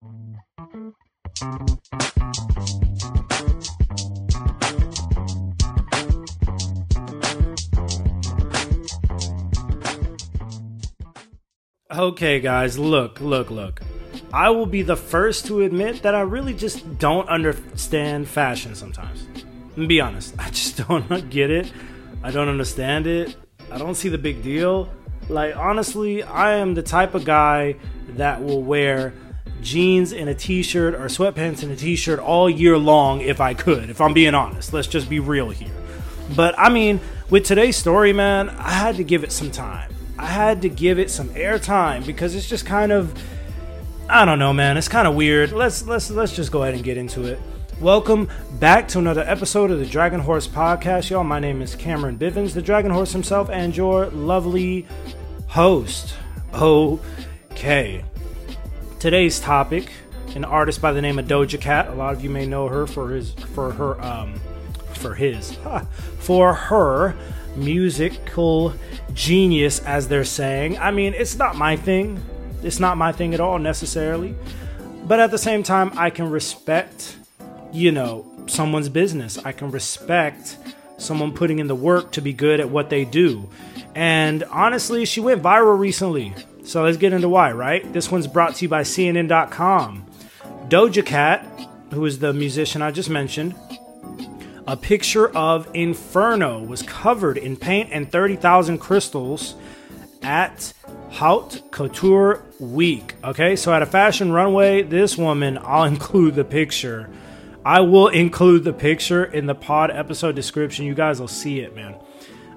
Okay, guys, look, look, look. I will be the first to admit that I really just don't understand fashion sometimes. Be honest, I just don't get it. I don't understand it. I don't see the big deal. Like, honestly, I am the type of guy that will wear jeans and a t shirt or sweatpants and a t shirt all year long if I could, if I'm being honest. Let's just be real here. But I mean, with today's story, man, I had to give it some time. I had to give it some airtime because it's just kind of I don't know, man. It's kind of weird. Let's let's let's just go ahead and get into it. Welcome back to another episode of the Dragon Horse Podcast, y'all. My name is Cameron Bivens, the Dragon Horse himself, and your lovely host. Okay. Today's topic: an artist by the name of Doja Cat. A lot of you may know her for his for her um for his for her musical genius, as they're saying. I mean, it's not my thing. It's not my thing at all necessarily. But at the same time, I can respect, you know, someone's business. I can respect someone putting in the work to be good at what they do. And honestly, she went viral recently. So let's get into why, right? This one's brought to you by CNN.com. Doja Cat, who is the musician I just mentioned, a picture of Inferno was covered in paint and 30,000 crystals at Haute Couture Week. Okay, so at a fashion runway, this woman, I'll include the picture. I will include the picture in the pod episode description. You guys will see it, man.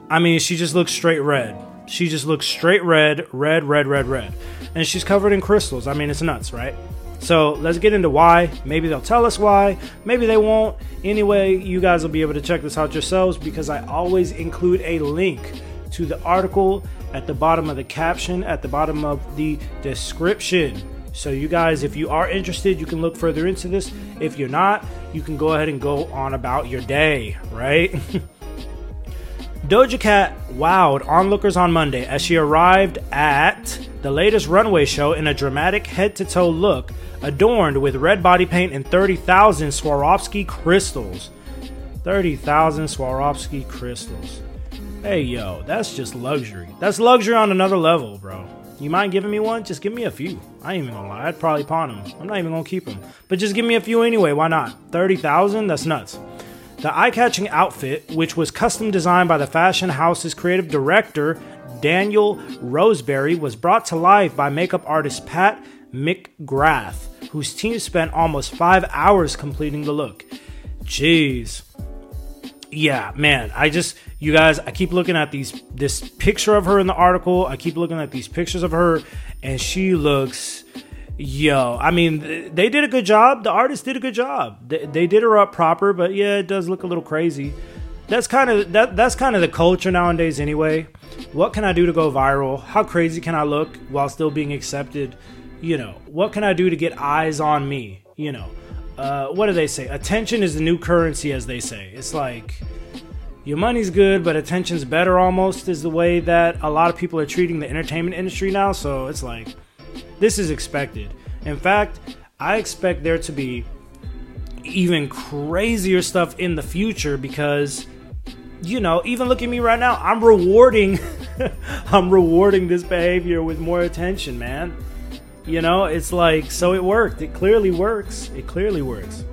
I mean, she just looks straight red. She just looks straight red, red, red, red, red. And she's covered in crystals. I mean, it's nuts, right? So let's get into why. Maybe they'll tell us why. Maybe they won't. Anyway, you guys will be able to check this out yourselves because I always include a link to the article at the bottom of the caption, at the bottom of the description. So, you guys, if you are interested, you can look further into this. If you're not, you can go ahead and go on about your day, right? Doja Cat wowed onlookers on Monday as she arrived at the latest runway show in a dramatic head to toe look adorned with red body paint and 30,000 Swarovski crystals. 30,000 Swarovski crystals. Hey, yo, that's just luxury. That's luxury on another level, bro. You mind giving me one? Just give me a few. I ain't even gonna lie. I'd probably pawn them. I'm not even gonna keep them. But just give me a few anyway. Why not? 30,000? That's nuts. The eye catching outfit, which was custom designed by the fashion house's creative director, Daniel Roseberry, was brought to life by makeup artist Pat McGrath, whose team spent almost five hours completing the look. Jeez. Yeah, man. I just you guys, I keep looking at these this picture of her in the article. I keep looking at these pictures of her, and she looks yo. I mean, they did a good job. The artist did a good job. They, they did her up proper, but yeah, it does look a little crazy. That's kind of that. That's kind of the culture nowadays, anyway. What can I do to go viral? How crazy can I look while still being accepted? you know, what can I do to get eyes on me? You know, uh, what do they say? Attention is the new currency, as they say. It's like your money's good, but attention's better almost, is the way that a lot of people are treating the entertainment industry now. So it's like, this is expected. In fact, I expect there to be even crazier stuff in the future because you know even look at me right now i'm rewarding i'm rewarding this behavior with more attention man you know, it's like, so it worked. It clearly works. It clearly works.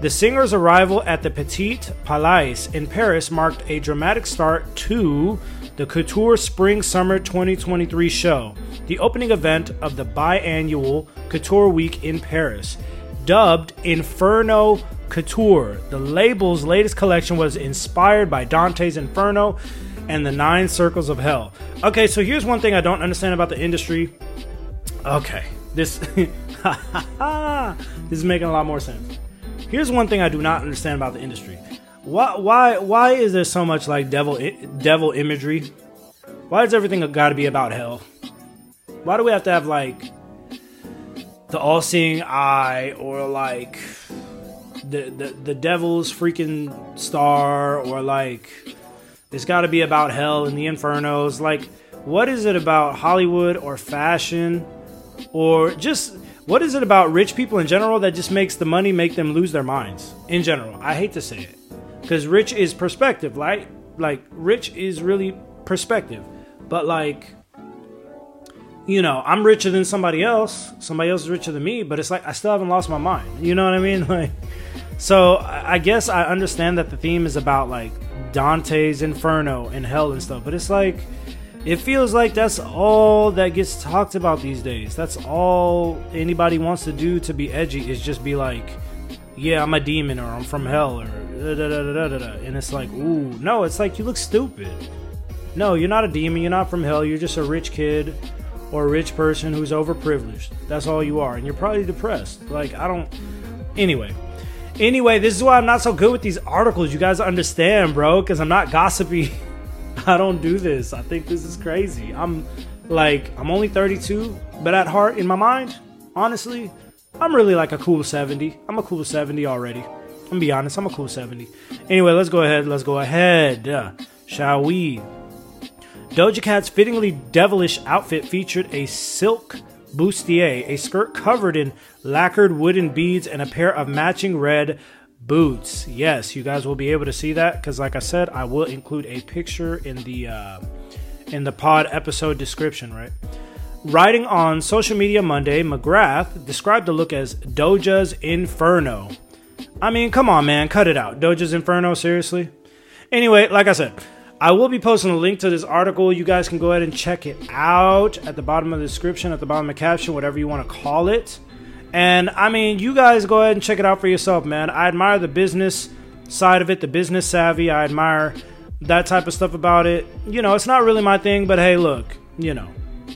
The singer's arrival at the Petit Palais in Paris marked a dramatic start to the Couture Spring Summer 2023 show, the opening event of the biannual Couture Week in Paris. Dubbed Inferno Couture, the label's latest collection was inspired by Dante's Inferno and the Nine Circles of Hell. Okay, so here's one thing I don't understand about the industry Okay, this this is making a lot more sense. Here's one thing I do not understand about the industry. Why why why is there so much like devil devil imagery? Why is everything got to be about hell? Why do we have to have like the all-seeing eye or like the the, the devil's freaking star or like it's got to be about hell and the infernos like what is it about Hollywood or fashion or just What is it about rich people in general that just makes the money make them lose their minds? In general, I hate to say it, because rich is perspective, right? Like rich is really perspective, but like you know, I'm richer than somebody else. Somebody else is richer than me, but it's like I still haven't lost my mind. You know what I mean? Like, so I guess I understand that the theme is about like Dante's Inferno and hell and stuff, but it's like it feels like that's all that gets talked about these days. That's all anybody wants to do to be edgy is just be like, yeah, I'm a demon or I'm from hell or da da da da da da. And it's like, ooh, no, it's like you look stupid. No, you're not a demon. You're not from hell. You're just a rich kid or a rich person who's overprivileged. That's all you are. And you're probably depressed. Like, I don't. Anyway. Anyway, this is why I'm not so good with these articles. You guys understand, bro, because I'm not gossipy. I don't do this. I think this is crazy. I'm like, I'm only 32, but at heart, in my mind, honestly, I'm really like a cool 70. I'm a cool 70 already. I'm gonna be honest, I'm a cool 70. Anyway, let's go ahead. Let's go ahead. Uh, shall we? Doja Cat's fittingly devilish outfit featured a silk bustier, a skirt covered in lacquered wooden beads, and a pair of matching red boots. Yes, you guys will be able to see that because, like I said, I will include a picture in the uh, in the pod episode description. Right. Writing on social media Monday, McGrath described the look as Doja's Inferno. I mean, come on, man, cut it out. Doja's Inferno, seriously? Anyway, like I said, I will be posting a link to this article. You guys can go ahead and check it out at the bottom of the description, at the bottom of the caption, whatever you want to call it. And I mean, you guys go ahead and check it out for yourself, man. I admire the business side of it, the business savvy. I admire that type of stuff about it. You know, it's not really my thing, but hey, look, you know,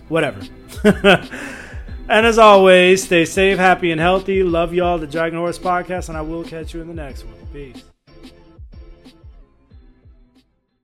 whatever. and as always, stay safe, happy, and healthy. Love y'all, the Dragon Horse Podcast, and I will catch you in the next one. Peace.